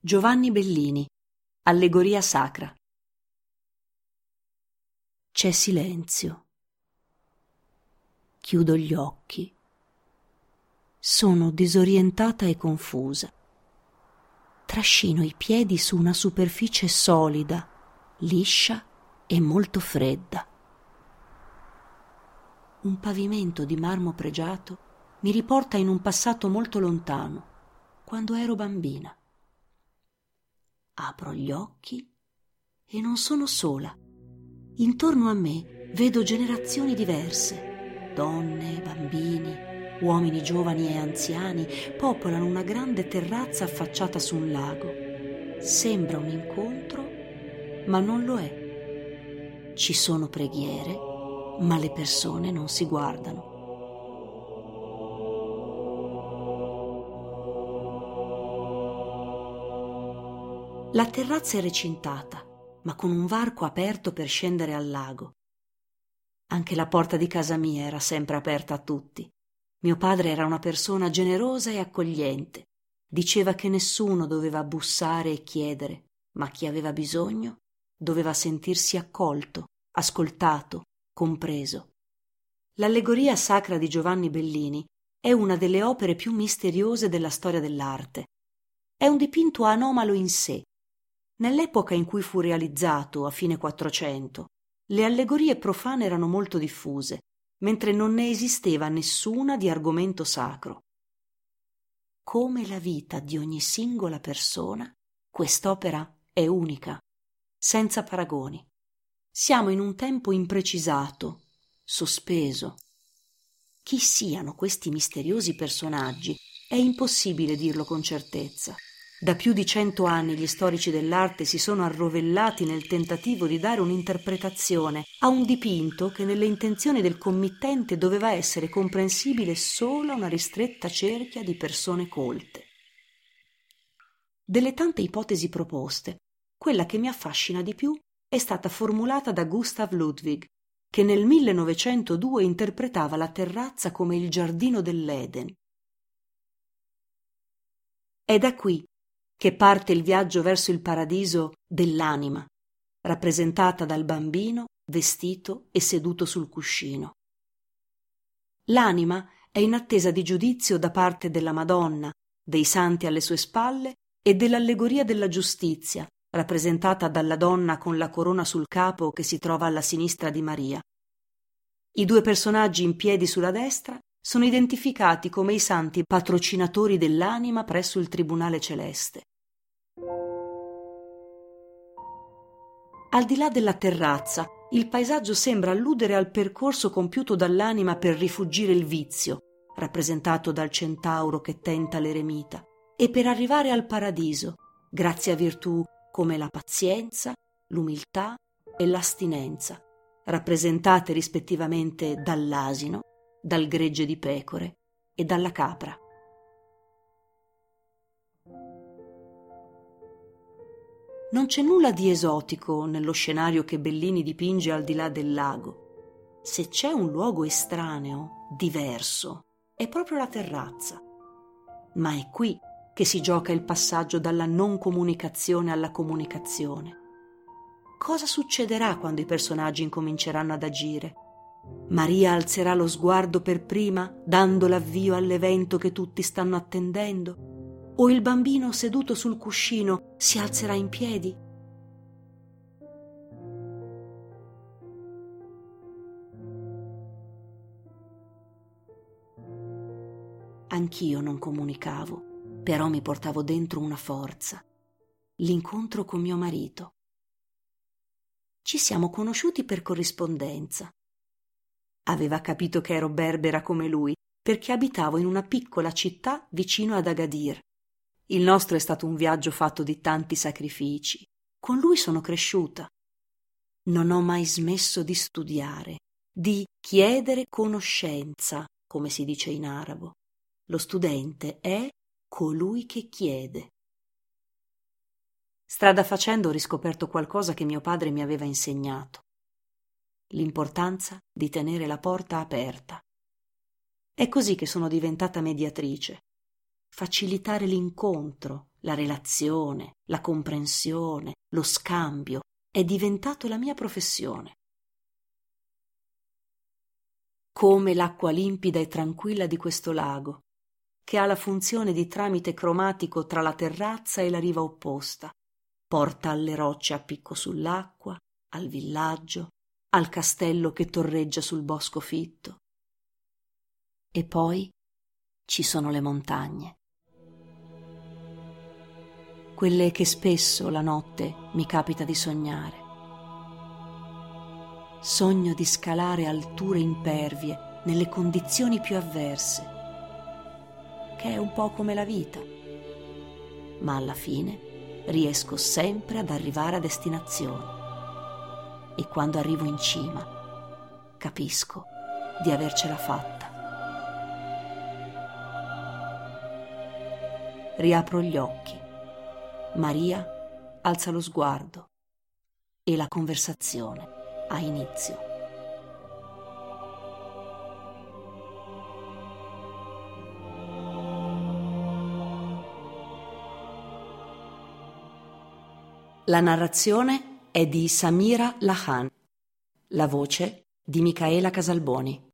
Giovanni Bellini, Allegoria sacra. C'è silenzio. Chiudo gli occhi. Sono disorientata e confusa. Trascino i piedi su una superficie solida, liscia e molto fredda. Un pavimento di marmo pregiato mi riporta in un passato molto lontano, quando ero bambina. Apro gli occhi e non sono sola. Intorno a me vedo generazioni diverse. Donne, bambini, uomini giovani e anziani popolano una grande terrazza affacciata su un lago. Sembra un incontro, ma non lo è. Ci sono preghiere, ma le persone non si guardano. La terrazza è recintata, ma con un varco aperto per scendere al lago. Anche la porta di casa mia era sempre aperta a tutti. Mio padre era una persona generosa e accogliente. Diceva che nessuno doveva bussare e chiedere, ma chi aveva bisogno doveva sentirsi accolto, ascoltato, compreso. L'allegoria sacra di Giovanni Bellini è una delle opere più misteriose della storia dell'arte. È un dipinto anomalo in sé, Nell'epoca in cui fu realizzato, a fine Quattrocento, le allegorie profane erano molto diffuse, mentre non ne esisteva nessuna di argomento sacro. Come la vita di ogni singola persona, quest'opera è unica, senza paragoni. Siamo in un tempo imprecisato, sospeso. Chi siano questi misteriosi personaggi è impossibile dirlo con certezza. Da più di cento anni gli storici dell'arte si sono arrovellati nel tentativo di dare un'interpretazione a un dipinto che nelle intenzioni del committente doveva essere comprensibile solo a una ristretta cerchia di persone colte. Delle tante ipotesi proposte, quella che mi affascina di più è stata formulata da Gustav Ludwig, che nel 1902 interpretava la terrazza come il giardino dell'Eden. È da qui che parte il viaggio verso il paradiso dell'anima, rappresentata dal bambino vestito e seduto sul cuscino. L'anima è in attesa di giudizio da parte della Madonna, dei santi alle sue spalle e dell'allegoria della giustizia, rappresentata dalla donna con la corona sul capo che si trova alla sinistra di Maria. I due personaggi in piedi sulla destra sono identificati come i santi patrocinatori dell'anima presso il Tribunale Celeste. Al di là della terrazza, il paesaggio sembra alludere al percorso compiuto dall'anima per rifugire il vizio, rappresentato dal centauro che tenta l'eremita, e per arrivare al paradiso, grazie a virtù come la pazienza, l'umiltà e l'astinenza, rappresentate rispettivamente dall'asino, dal gregge di pecore e dalla capra. Non c'è nulla di esotico nello scenario che Bellini dipinge al di là del lago. Se c'è un luogo estraneo, diverso, è proprio la terrazza. Ma è qui che si gioca il passaggio dalla non comunicazione alla comunicazione. Cosa succederà quando i personaggi incominceranno ad agire? Maria alzerà lo sguardo per prima, dando l'avvio all'evento che tutti stanno attendendo? o il bambino seduto sul cuscino si alzerà in piedi? Anch'io non comunicavo, però mi portavo dentro una forza, l'incontro con mio marito. Ci siamo conosciuti per corrispondenza. Aveva capito che ero berbera come lui, perché abitavo in una piccola città vicino ad Agadir. Il nostro è stato un viaggio fatto di tanti sacrifici. Con lui sono cresciuta. Non ho mai smesso di studiare, di chiedere conoscenza, come si dice in arabo. Lo studente è colui che chiede. Strada facendo ho riscoperto qualcosa che mio padre mi aveva insegnato. L'importanza di tenere la porta aperta. È così che sono diventata mediatrice facilitare l'incontro la relazione, la comprensione, lo scambio è diventato la mia professione. Come l'acqua limpida e tranquilla di questo lago, che ha la funzione di tramite cromatico tra la terrazza e la riva opposta, porta alle rocce a picco sull'acqua, al villaggio, al castello che torreggia sul bosco fitto. E poi ci sono le montagne quelle che spesso la notte mi capita di sognare. Sogno di scalare alture impervie nelle condizioni più avverse, che è un po' come la vita, ma alla fine riesco sempre ad arrivare a destinazione e quando arrivo in cima capisco di avercela fatta. Riapro gli occhi Maria alza lo sguardo e la conversazione ha inizio. La narrazione è di Samira Lahan, la voce di Micaela Casalboni.